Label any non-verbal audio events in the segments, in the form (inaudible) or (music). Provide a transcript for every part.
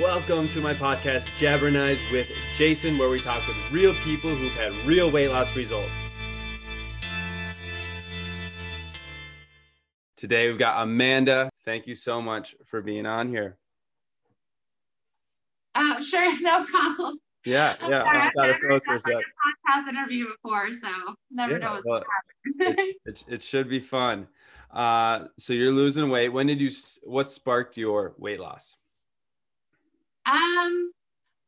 Welcome to my podcast, Jabbernize with Jason, where we talk with real people who've had real weight loss results. Today we've got Amanda. Thank you so much for being on here. Oh, sure, (laughs) no problem. Yeah, yeah. I've never done like a podcast interview before, so never Yeah, know what's well, happen. it, (laughs) it, it should be fun. Uh, so you're losing weight. When did you? What sparked your weight loss? Um,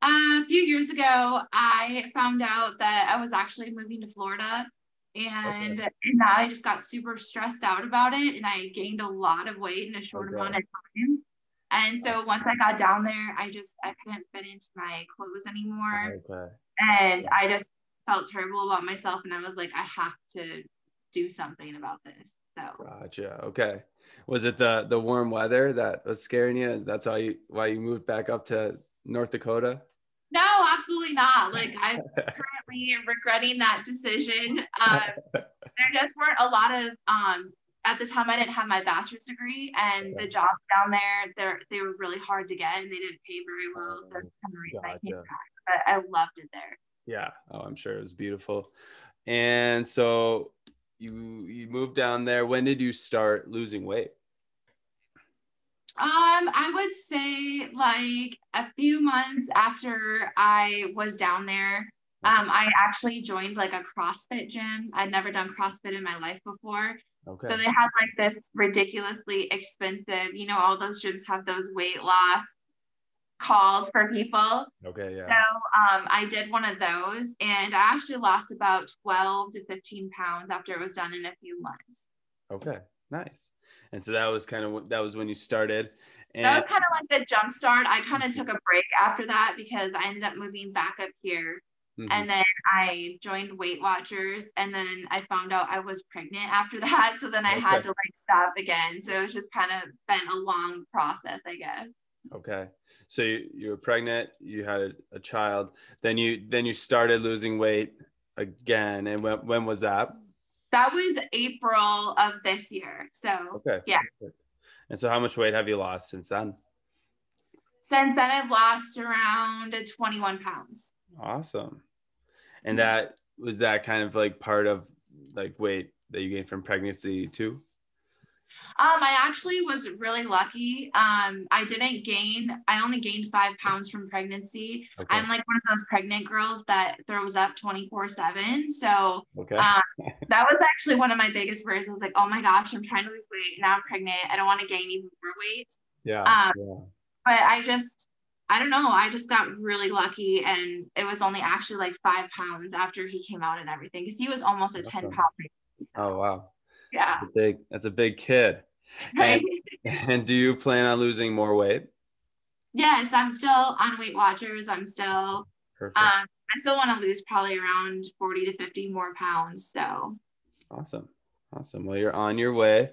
a few years ago, I found out that I was actually moving to Florida, and in that I just got super stressed out about it, and I gained a lot of weight in a short Okay. amount of time. And so once I got down there, I just I couldn't fit into my clothes anymore. Okay. and I just felt terrible about myself and I was like I have to do something about this. So Gotcha. Okay. Was it the the warm weather that was scaring you? That's why you why you moved back up to North Dakota? no, absolutely not. Like I'm currently regretting that decision. Um, there just weren't a lot of um at the time I didn't have my bachelor's degree and Okay. the jobs down there they're they were really hard to get and they didn't pay very well. So that's kind of reason I came back. But I loved it there. Yeah. Oh, I'm sure it was beautiful. And so you you moved down there. When did you start losing weight? Um, I would say like a few months after I was down there, um, I actually joined like a CrossFit gym. I'd never done CrossFit in my life before. Okay. So they had like this ridiculously expensive, you know, all those gyms have those weight loss calls for people. okay. yeah. So um, I did one of those and I actually lost about 12 to 15 pounds after it was done in a few months. Okay. Nice. And so that was kind of what- that was when you started. And that was kind of like the jump start. I kind of took a break after that because I ended up moving back up here. Mhm. And then I joined Weight Watchers. And then I found out I was pregnant after (laughs) that. So then I had to like stop again. So it's just kind of been a long process, I guess. Okay. So you, you were pregnant, you had a, a child, then you then you started losing weight again. And when when was that? That was April of this year. So Okay. Yeah. And so how much weight have you lost since then? since then, I've lost around 21 pounds. Awesome. And that was that kind of like part of like weight that you gained from pregnancy too? Um, I actually was really lucky. Um, I didn't gain, I only gained five pounds from pregnancy. Okay. I'm like one of those pregnant girls that throws up 24 7. So okay. um, (laughs) that was actually one of my biggest worries. I was like, oh my gosh, I'm trying to lose weight. Now I'm pregnant. I don't want to gain even more weight. yeah. um, yeah. But I just, I don't know. I just got really lucky. And it was only actually like five pounds after he came out and everything because he was almost a 10 Awesome. pound baby. So, Oh wow. Yeah. That's a big that's a big kid. (laughs) Right. And do you plan on losing more weight? yes, I'm still on Weight Watchers. I'm still Perfect. Um, I still want to lose probably around 40 to 50 more pounds. So, Awesome. Awesome. Well, you're on your way.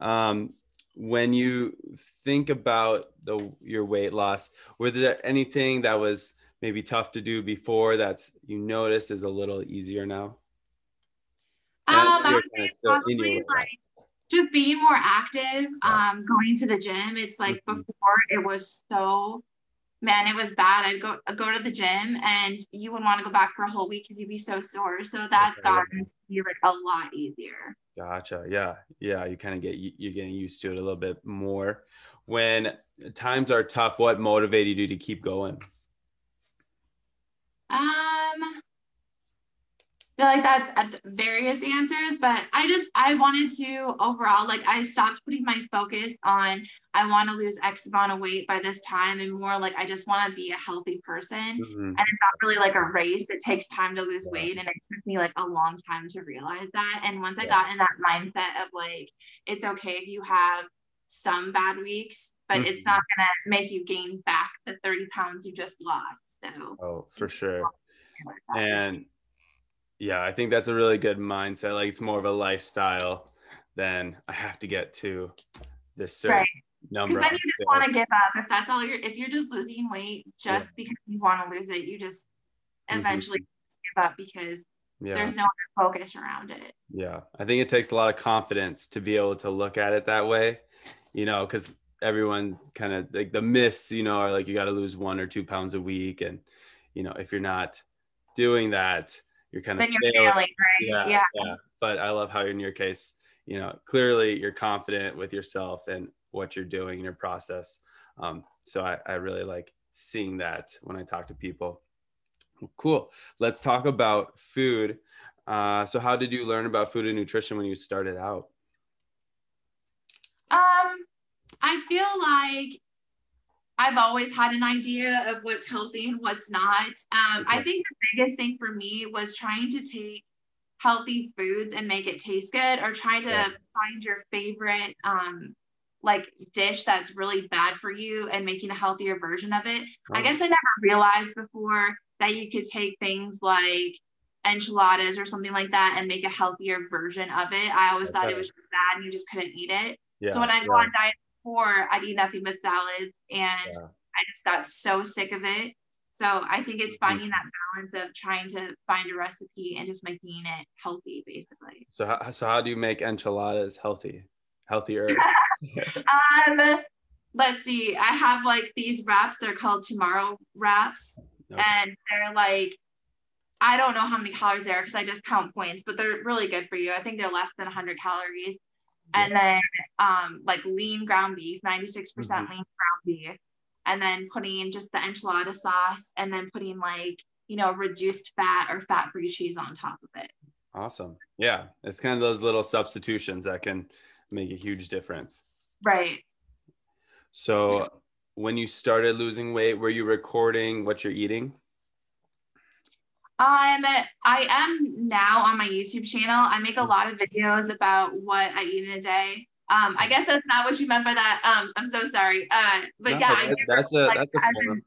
Um, when you think about the your weight loss, were there anything that was maybe tough to do before that's you noticed is a little easier now? um, And I you're would kinda say still probably like just being more active, um, going to the gym. It's like Mhm. before it was so, man, it was bad. I'd go I'd go to the gym and you wouldn't want to go back for a whole week because you'd be so sore. So that's Okay, gotten to be like a lot easier. Gotcha. Yeah. Yeah. You kind of get, you're getting used to it a little bit more. When times are tough, what motivated you to keep going? Um, feel like that's at various answers, but I just I wanted to overall like I stopped putting my focus on I want to lose X amount of weight by this time and more like I just want to be a healthy person. Mhm. And it's not really like a race. It takes time to lose Yeah. weight. And it took me like a long time to realize that. And once I got in that mindset of like, it's okay if you have some bad weeks, but Mhm. it's not gonna make you gain back the 30 pounds you just lost. So Oh, for sure. like for sure. And yeah, I think that's a really good mindset. Like it's more of a lifestyle than I have to get to this certain Right. number. Because then you just want to give up. If that's all you're, if you're just losing weight just because you want to lose it, you just eventually mm-hmm. give up because yeah. there's no other focus around it. Yeah, I think it takes a lot of confidence to be able to look at it that way, you know, because everyone's kind of like the myths, you know, are like you got to lose one or two pounds a week, and you know if you're not doing that, you're kind of then you're failing, right? Yeah, yeah, yeah. But I love how in your case, you know, clearly you're confident with yourself and what you're doing in your process. Um, so I, I really like seeing that when I talk to people. Cool. Let's talk about food. Uh, so how did you learn about food and nutrition when you started out? Um, I feel like I've always had an idea of what's healthy and what's not. Um, okay. I think the biggest thing for me was trying to take healthy foods and make it taste good or try to yeah. find your favorite um, like dish that's really bad for you and making a healthier version of it. I guess I never realized before that you could take things like enchiladas or something like that and make a healthier version of it. I always okay. thought it was bad and you just couldn't eat it. Yeah, so when I go yeah. on diets before, I'd eat nothing but salads and yeah. I just got so sick of it. So I think it's mm-hmm. finding that balance of trying to find a recipe and just making it healthy, basically. So how, so how do you make enchiladas healthy, healthier? (laughs) um, let's see. I have like these wraps. They're called tomorrow wraps, okay. and they're like I don't know how many calories they are because I just count points, but they're really good for you. I think they're less than 100 calories. And then um, like lean ground beef, 96% mm-hmm. lean ground beef. And then putting just the enchilada sauce and then putting like, you know, reduced fat or fat free cheese on top of it. Awesome. Yeah. It's kind of those little substitutions that can make a huge difference. Right. So when you started losing weight, were you recording what you're eating? Um, I am now on my YouTube channel. I make a lot of videos about what I eat in a day. Um, I guess that's not what you meant by that. Um, I'm so sorry. Uh, but no, yeah, I do that's record, a that's like, a form.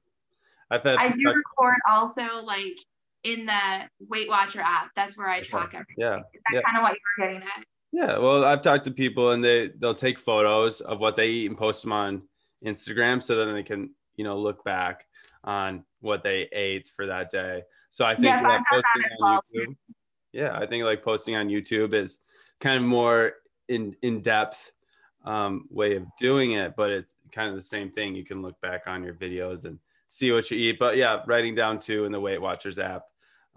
I've had I do record also like in the Weight Watcher app. That's where I track everything. Yeah. Is that yeah. kind of what you were getting at? Yeah. Well, I've talked to people and they they'll take photos of what they eat and post them on Instagram so then they can you know look back on what they ate for that day. So I think yeah, like posting on well YouTube, yeah, I think like posting on YouTube is kind of more in in depth um, way of doing it, but it's kind of the same thing. You can look back on your videos and see what you eat. But yeah, writing down too in the Weight Watchers app,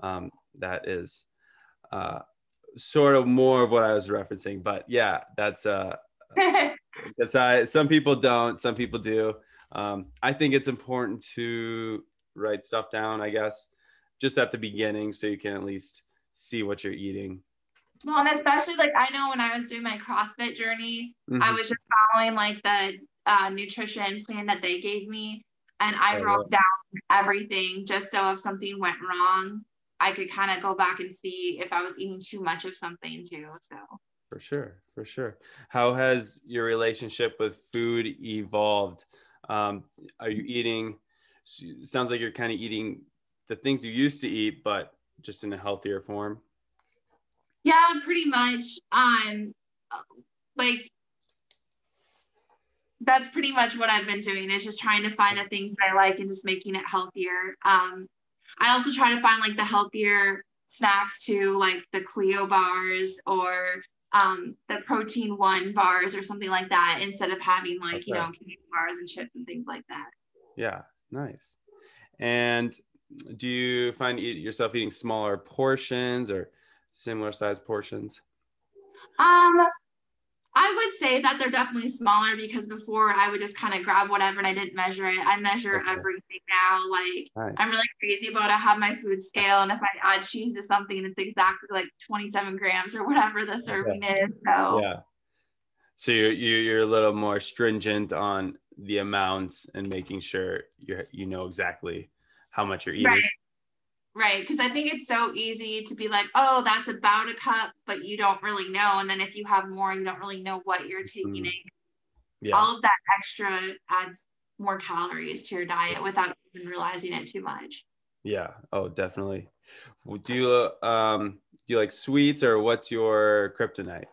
um, that is uh, sort of more of what I was referencing. But yeah, that's uh, (laughs) because I some people don't, some people do. Um, I think it's important to write stuff down. I guess just at the beginning so you can at least see what you're eating. Well, and especially like I know when I was doing my CrossFit journey, mm-hmm. I was just following like the uh, nutrition plan that they gave me. And I wrote down everything just so if something went wrong, I could kind of go back and see if I was eating too much of something too. So for sure, for sure. How has your relationship with food evolved? Um, are you eating? Sounds like you're kind of eating the things you used to eat, but just in a healthier form? Yeah, pretty much. Um, like that's pretty much what I've been doing is just trying to find the things that I like and just making it healthier. Um, I also try to find like the healthier snacks too, like the Clio bars or um, the protein one bars or something like that, instead of having like, okay. you know, bars and chips and things like that. Yeah, nice. And do you find yourself eating smaller portions or similar size portions? Um, I would say that they're definitely smaller because before I would just kind of grab whatever and I didn't measure it. I measure okay. everything now. Like nice. I'm really crazy about I have my food scale and if I add cheese to something, it's exactly like 27 grams or whatever the serving okay. is. So yeah. So you're you're a little more stringent on the amounts and making sure you you know exactly how much you're eating. Right. Right. Because I think it's so easy to be like, oh, that's about a cup, but you don't really know. And then if you have more, you don't really know what you're taking mm. in. Yeah. All of that extra adds more calories to your diet without even realizing it too much. Yeah. Oh, definitely. Do you um do you like sweets or what's your kryptonite?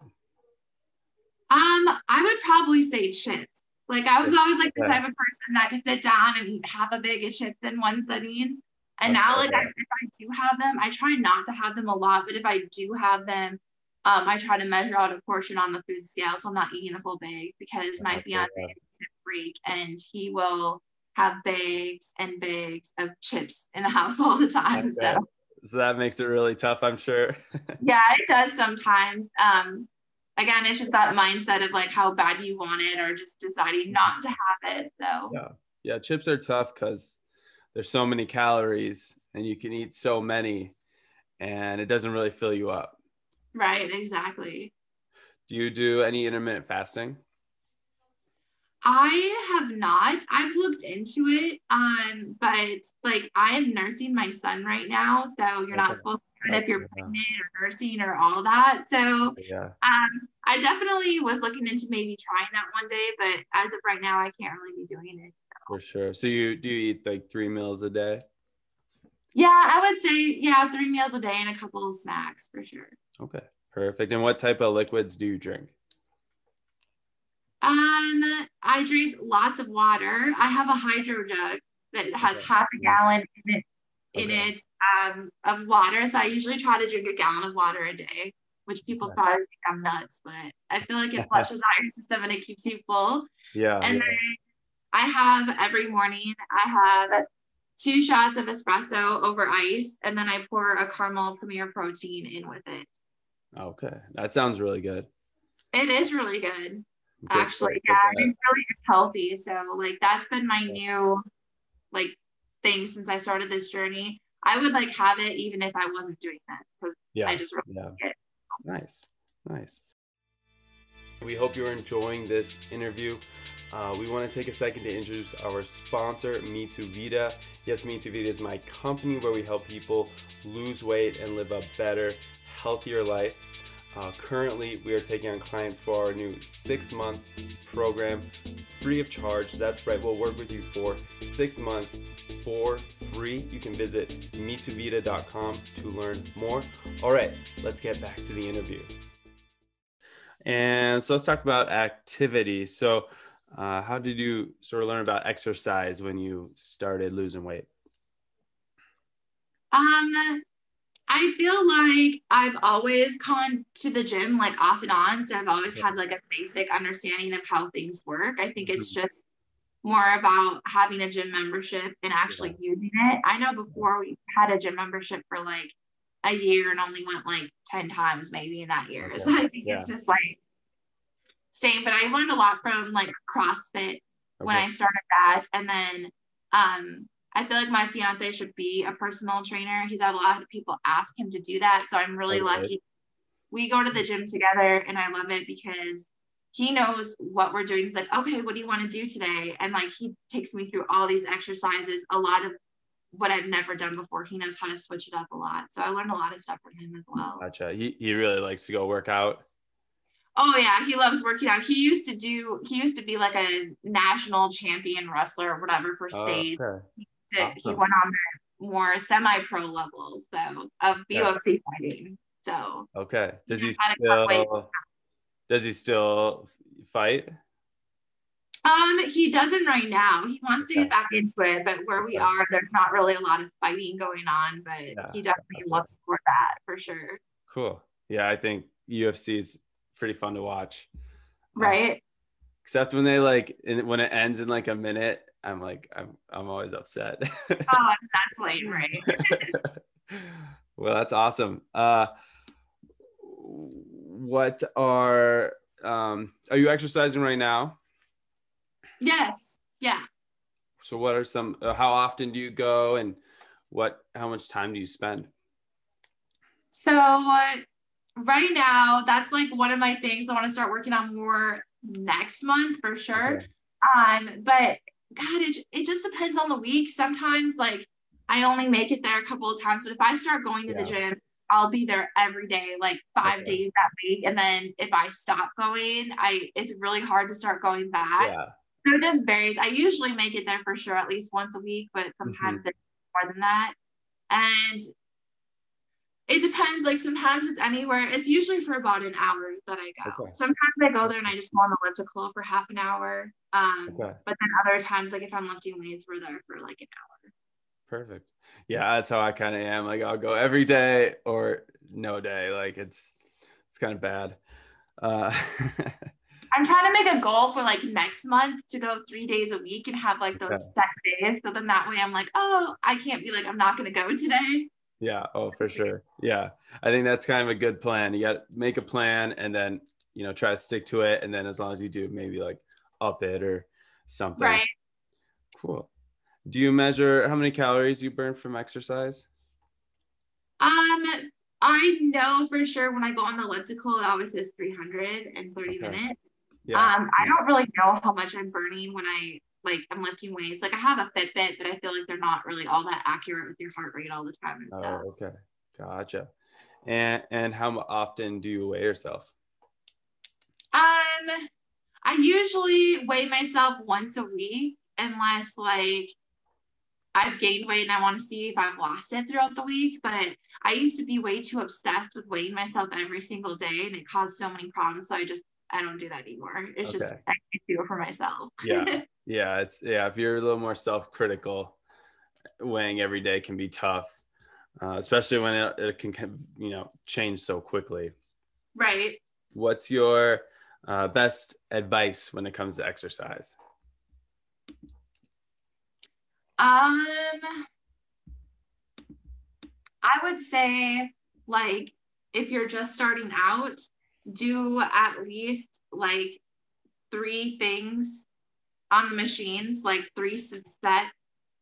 Um, I would probably say chips. Like I was always like the type of person that could sit down and eat half a bag of chips in one sitting. And now, like, I, if I do have them, I try not to have them a lot, but if I do have them, um, I try to measure out a portion on the food scale, so I'm not eating a whole bag because my fiance is a freak and he will have bags and bags of chips in the (laughs) house all the time. Okay. So So that makes it really tough, I'm sure. (laughs) yeah, it does sometimes. Um, again, it's just that mindset of like how bad you want it or just deciding not to have it. So Yeah. Yeah, chips are tough because there's so many calories and you can eat so many and it doesn't really fill you up. right, exactly. Do you do any intermittent fasting? I have not. I've looked into it, um, but like I am nursing my son right now, so you're not Okay. supposed if you're pregnant or nursing or all that. So Yeah. um, I definitely was looking into maybe trying that one day, but as of right now, I can't really be doing it. For sure. So you do you eat like three meals a day? Yeah, I would say yeah, three meals a day and a couple of snacks for sure. Okay. Perfect. And what type of liquids do you drink? Um, I drink lots of water. I have a hydro jug that has Okay. half a gallon in it in it um, of water. So I usually try to drink a gallon of water a day, which people Okay. probably think I'm nuts, but I feel like it flushes out your system and it keeps you full. Yeah. And yeah. then I have every morning, I have two shots of espresso over ice, and then I pour a caramel premier protein in with it. Okay. That sounds really good. It is really good. Good- actually yeah it's really it's healthy so like that's been my new like thing since i started this journey i would like have it even if i wasn't doing that because Yeah. i just really Yeah. like it Nice. Nice. We hope you're enjoying this interview. Uh, we want to take a second to introduce our sponsor, Me Too Vita. Yes, Me Too Vita is my company where we help people lose weight and live a better, healthier life. Uh, currently, we are taking on clients for our new six month program free of charge. That's right, we'll work with you for six months for free. You can visit metuvita.com to learn more. All right, let's get back to the interview. And so let's talk about activity. So, uh, how did you sort of learn about exercise when you started losing weight? um i feel like i've always gone to the gym like off and on so i've always had like a basic understanding of how things work. I think it's just more about having a gym membership and actually using it. I know before we had a gym membership for like a year and only went like 10 times maybe in that year. So I think Yeah. it's just like staying, but I learned a lot from like CrossFit when I started that. And then um I feel like my fiance should be a personal trainer. He's had a lot of people ask him to do that. So I'm really lucky. We go to the gym together and I love it because he knows what we're doing. He's like, okay, what do you want to do today? And like he takes me through all these exercises, a lot of what I've never done before. He knows how to switch it up a lot. So I learned a lot of stuff from him as well. Gotcha. He, he really likes to go work out. Oh yeah, he loves working out. He used to do he used to be like a national champion wrestler or whatever for Oh, state. okay. He awesome. went on the more semi-pro levels so of Yeah. UFC fighting. So Okay. Does he How to cut weight. still does he still fight? um he doesn't right now. He wants to get back into it, but where we Okay. are, there's not really a lot of fighting going on, but Yeah, he definitely looks for that for sure. Cool. Yeah, I think UFC is pretty fun to watch. Right. Except when they like in, when it ends in like a minute, I'm like I'm I'm always upset. (laughs) Oh, that's lame, right? (laughs) well, that's awesome. Uh, what are um, are you exercising right now? yes. Yeah. So, what are some? Uh, how often do you go, and what? How much time do you spend? So uh, right now, that's like one of my things I want to start working on more next month for sure. Okay. Um, but God, it, it just depends on the week. Sometimes like I only make it there a couple of times, but if I start going to the gym, I'll be there every day, like five Okay. days that week. And then if I stop going, I it's really hard to start going back. Yeah. So it just varies. I usually make it there for sure at least once a week, but sometimes Mm-hmm. it's more than that. And it depends. Like sometimes it's anywhere. It's usually for about an hour that I go. Okay. Sometimes I go there and I just go on the elliptical for half an hour. Um, Okay. but then other times, like if I'm lifting weights, we're there for like an hour. Perfect. Yeah, that's how I kind of am. Like I'll go every day or no day. Like it's it's kind of bad. Uh, (laughs) I'm trying to make a goal for like next month to go three days a week and have like those Okay. set days. So then that way I'm like, oh, I can't be like, I'm not going to go today. Yeah. Oh, for sure. Yeah. I think that's kind of a good plan. You got to make a plan and then, you know, try to stick to it. And then as long as you do, maybe like up it or something. Right. Cool. Do you measure how many calories you burn from exercise? Um, I know for sure when I go on the elliptical, it always says 330 Okay. minutes. Yeah. Um, I don't really know how much I'm burning when I like I'm lifting weights. Like I have a Fitbit, but I feel like they're not really all that accurate with your heart rate all the time and stuff. Oh, okay. Gotcha. And and how often do you weigh yourself? Um, I usually weigh myself once a week, unless like I've gained weight and I want to see if I've lost it throughout the week. But I used to be way too obsessed with weighing myself every single day, and it caused so many problems. So I just I don't do that anymore. It's just I can do it for myself. Yeah. (laughs) Yeah, it's yeah. If you're a little more self-critical, weighing every day can be tough, uh, especially when it, it can of, you know change so quickly. right. What's your uh, best advice when it comes to exercise? Um, I would say like if you're just starting out, do at least like three things on the machines, like three sets,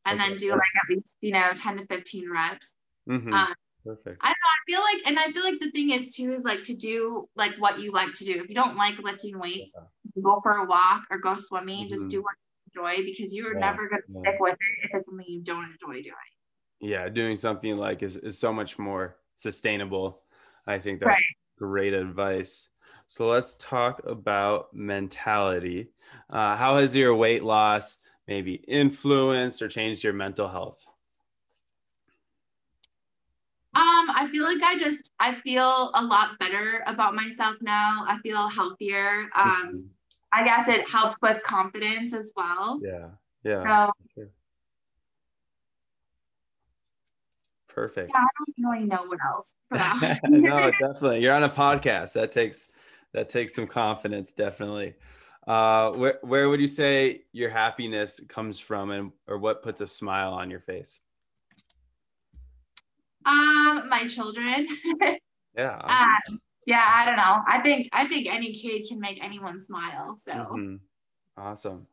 and then do like at least you know 10 to 15 reps. Mhm. Um, Perfect. I don't know. I feel like, and I feel like the thing is too is like to do like what you like to do. If you don't like lifting weights, go for a walk or go swimming. Just Mhm. do what you enjoy because you are Yeah, never going to yeah. stick with it if it's something you don't enjoy doing. yeah doing something like is, is so much more sustainable i think that's Right. great advice so let's talk about mentality uh, how has your weight loss maybe influenced or changed your mental health Um, I feel like I just I feel a lot better about myself now. I feel healthier. Um, I guess it helps with confidence as well. yeah yeah So sure. perfect yeah, I don't really know what else (laughs) no definitely you're on a podcast that takes that takes some confidence definitely uh where, where would you say your happiness comes from and or what puts a smile on your face um, my children. (laughs) yeah um, yeah, I don't know. I think I think any kid can make anyone smile. So Mhm. awesome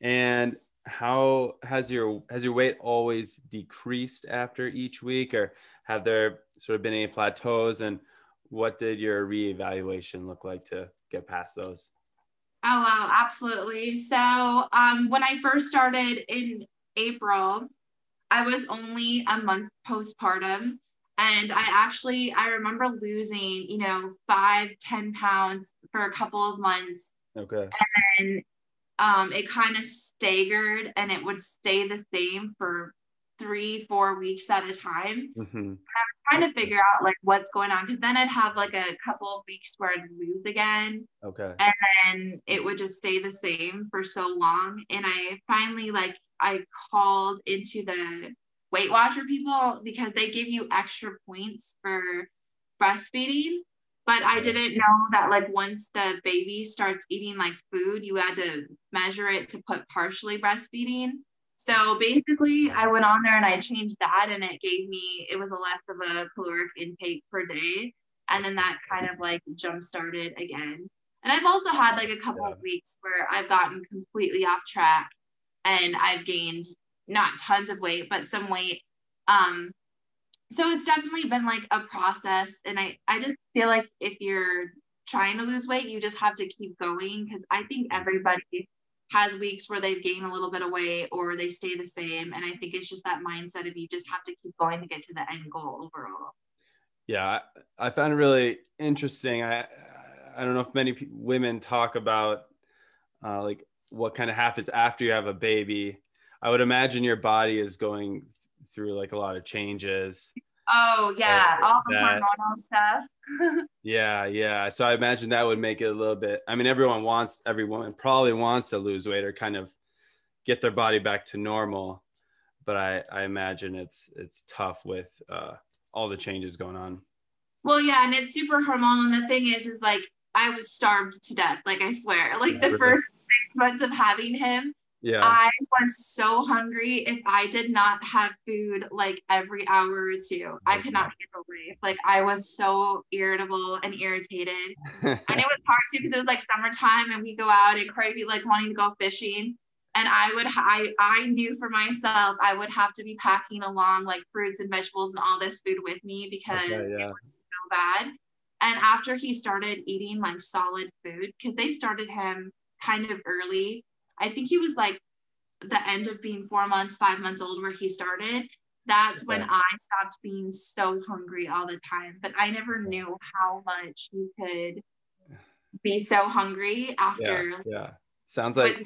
and how has your has your weight always decreased after each week or have there sort of been any plateaus and what did your reevaluation look like to get past those Oh wow, absolutely. So um when I first started in April, I was only a month postpartum. And I actually I remember losing, you know, five, ten pounds for a couple of months. okay And um it kind of staggered and it would stay the same for three, four weeks at a time. hmm I was Trying to figure out like what's going on. Cause then I'd have like a couple of weeks where I'd lose again. Okay. And then it would just stay the same for so long. And i finally like i called into the weight watcher people because they give you extra points for breastfeeding. But i didn't know that like once the baby starts eating like food you had to measure it to put partially breastfeeding so basically i went on there and i changed that and it gave me it was a less of a caloric intake per day and then that kind of like jump started again and I've also had like a couple Yeah. of weeks where I've gotten completely off track and I've gained not tons of weight, but some weight. Um, so it's definitely been like a process. And I, I just feel like if you're trying to lose weight, you just have to keep going because I think everybody has weeks where they've gained a little bit of weight or they stay the same. And I think it's just that mindset of you just have to keep going to get to the end goal overall. Yeah, I, found it really interesting. I I don't know if many women talk about uh, like what kind of happens after you have a baby. I would imagine your body is going th- through like a lot of changes. Oh yeah, all the hormonal stuff. Yeah, yeah. So I imagine that would make it a little bit. I mean, everyone wants, every woman probably wants to lose weight or kind of get their body back to normal, but I I imagine it's it's tough with uh, all the changes going on. Well, yeah, and it's super hormonal. And the thing is, is like I was starved to death. Like I swear, like Yeah, the really. first six months of having him, Yeah. I was so hungry. If I did not have food like every hour or two, I could not mm-hmm. handle life. Like I was so irritable and irritated. (laughs) And it was hard too because it was like summertime and we go out and Corey be like wanting to go fishing. And I would, I, I knew for myself, I would have to be packing along like fruits and vegetables and all this food with me because Okay, yeah. it was so bad. And after he started eating like solid food, because they started him kind of early, I think he was like the end of being four months, five months old where he started. That's when I stopped being so hungry all the time. But I never knew how much he could be so hungry after yeah. Yeah. Sounds like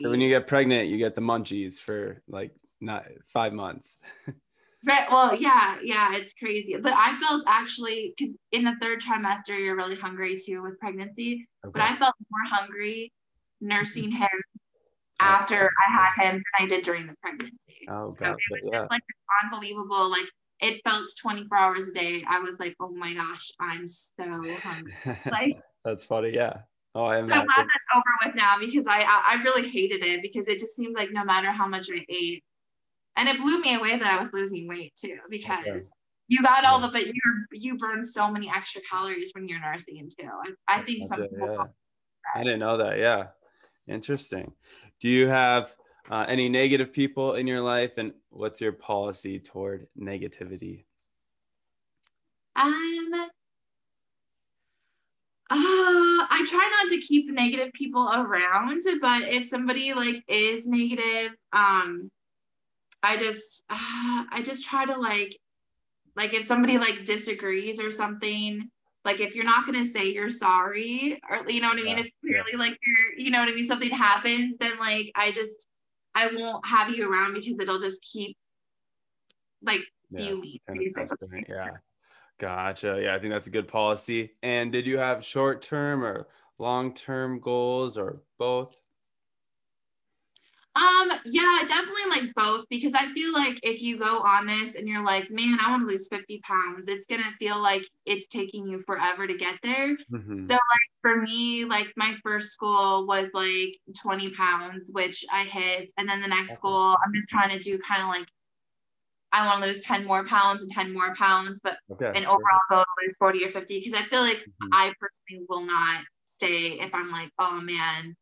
when you get pregnant, you get the munchies for like not five months. (laughs) Right. well, yeah, yeah, it's crazy. But I felt actually because in the third trimester you're really hungry too with pregnancy. But I felt more hungry nursing him after I had him than I did during the pregnancy. Oh, so it was yeah. just like unbelievable. Like it felt 24 hours a day. I was like, oh my gosh, I'm so hungry. (laughs) Like That's funny. Yeah. Oh, I am. so I'm glad that's over with now because I, I I really hated it because it just seemed like no matter how much I ate, and it blew me away that I was losing weight too because Okay. you got all Yeah. the but you you burn so many extra calories when you're nursing too. I, I think some it, people yeah. I didn't know that. Yeah. Interesting. Do you have uh, any negative people in your life, and what's your policy toward negativity? Um, uh, I try not to keep negative people around, but if somebody like is negative, um, I just, uh, I just try to like, like if somebody like disagrees or something, like if you're not gonna say you're sorry, or you know what I mean, Yeah, if clearly like you're, you know what I mean, something happens, then like I just, I won't have you around because it'll just keep like Yeah, fuming. basically. Yeah. Gotcha. Yeah, I think that's a good policy. And did you have short term or long term goals or both? Um, yeah, definitely like both because I feel like if you go on this and you're like, man, I want to lose 50 pounds, it's gonna feel like it's taking you forever to get there. Mhm. So like for me, like my first goal was like 20 pounds, which I hit, and then the next goal, I'm just trying to do kind of like I want to lose 10 more pounds and 10 more pounds, but Okay. an overall goal to lose 40 or 50 because I feel like Mhm. I personally will not stay if I'm like, oh man,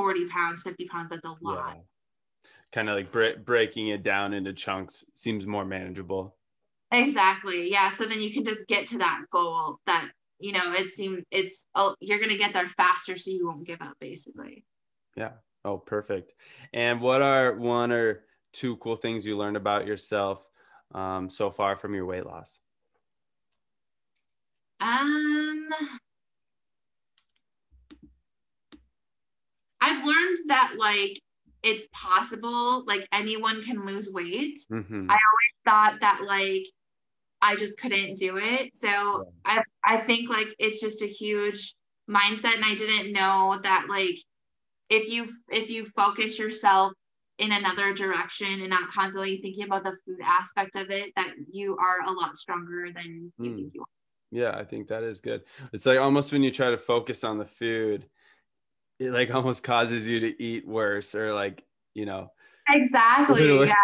40 pounds, 50 pounds, that's a lot. Yeah. Kind of like bre- breaking it down into chunks seems more manageable. Exactly. Yeah. So then you can just get to that goal that, you know, it seems it's, oh, you're going to get there faster so you won't give up basically. Yeah. Oh, perfect. And what are one or two cool things you learned about yourself um, so far from your weight loss? Um, I've learned that like it's possible, like anyone can lose weight. Mhm. I always thought that like I just couldn't do it. So I I think like it's just a huge mindset and I didn't know that like if you if you focus yourself in another direction and not constantly thinking about the food aspect of it that you are a lot stronger than you Mm. think you are. Yeah, I think that is good. It's like almost when you try to focus on the food, it like almost causes you to eat worse or like, you know, Exactly. (laughs) Yeah.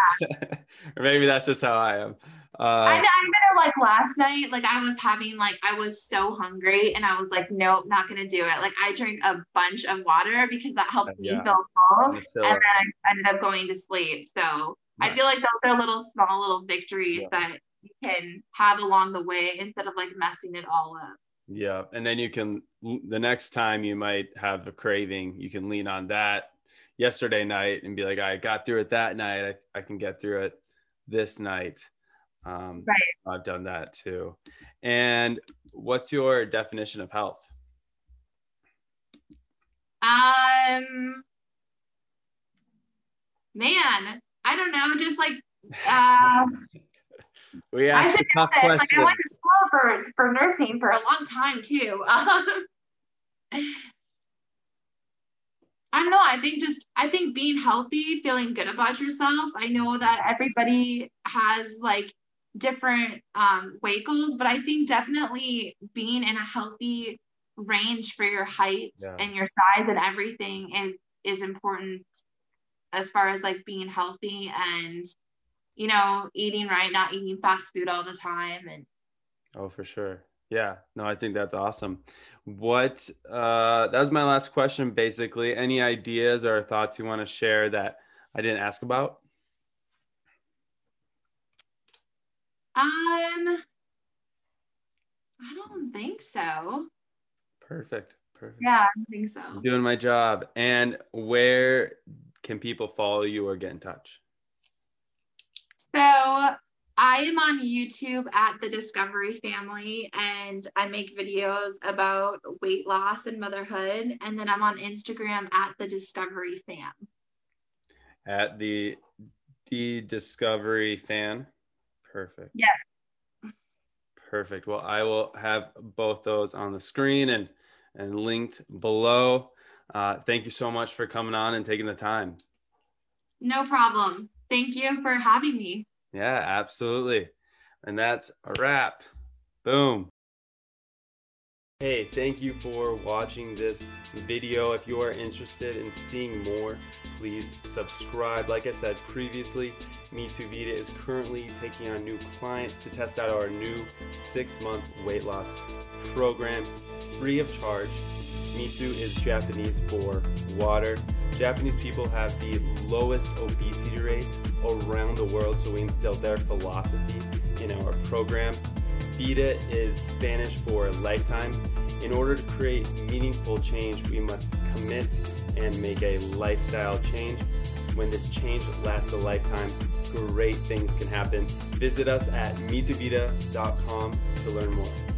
or (laughs) maybe that's just how I am. I, Uh, I remember like last night, like I was having like I was so hungry and I was like, nope, not gonna do it. Like I drank a bunch of water because that helped me Yeah. feel full. And then I ended up going to sleep. So I feel like those are little small little victories Yeah. that you can have along the way instead of like messing it all up. Yeah. And then you can, the next time you might have a craving, you can lean on that yesterday night and be like, I got through it that night. I, I can get through it this night. Um, Right. I've done that too. And what's your definition of health? Um man, I don't know, just like uh (laughs) We I asked should a tough this. Like. I went to school for for nursing for a long time too. (laughs) I don't know. I think just I think being healthy, feeling good about yourself. I know that everybody has like different um, weight goals, but I think definitely being in a healthy range for your height yeah. and your size and everything is is important as far as like being healthy and you know eating right not eating fast food all the time and oh for sure. Yeah. No i think that's awesome. What uh that was my last question basically. Any ideas or thoughts you want to share that i didn't ask about? Um i don't think so. Perfect. Perfect. Yeah i think so. Doing my job. And where can people follow you or get in touch so I am on YouTube at the Discovery Family and I make videos about weight loss and motherhood. And then I'm on Instagram at the Discovery Fam. At the the Discovery Fam. Perfect. Yeah. Perfect. Well, I will have both those on the screen and and linked below. Uh, thank you so much for coming on and taking the time. No problem. Thank you for having me. Yeah, absolutely. And that's a wrap. Boom. Hey, thank you for watching this video. If you are interested in seeing more, please subscribe. Like I said previously, Me Too Vita is currently taking on new clients to test out our new six month weight loss program free of charge. Mitsu is Japanese for water. Japanese people have the lowest obesity rates around the world, so we instill their philosophy in our program. Vita is Spanish for lifetime. In order to create meaningful change, we must commit and make a lifestyle change. When this change lasts a lifetime, great things can happen. Visit us at mituvita.com to learn more.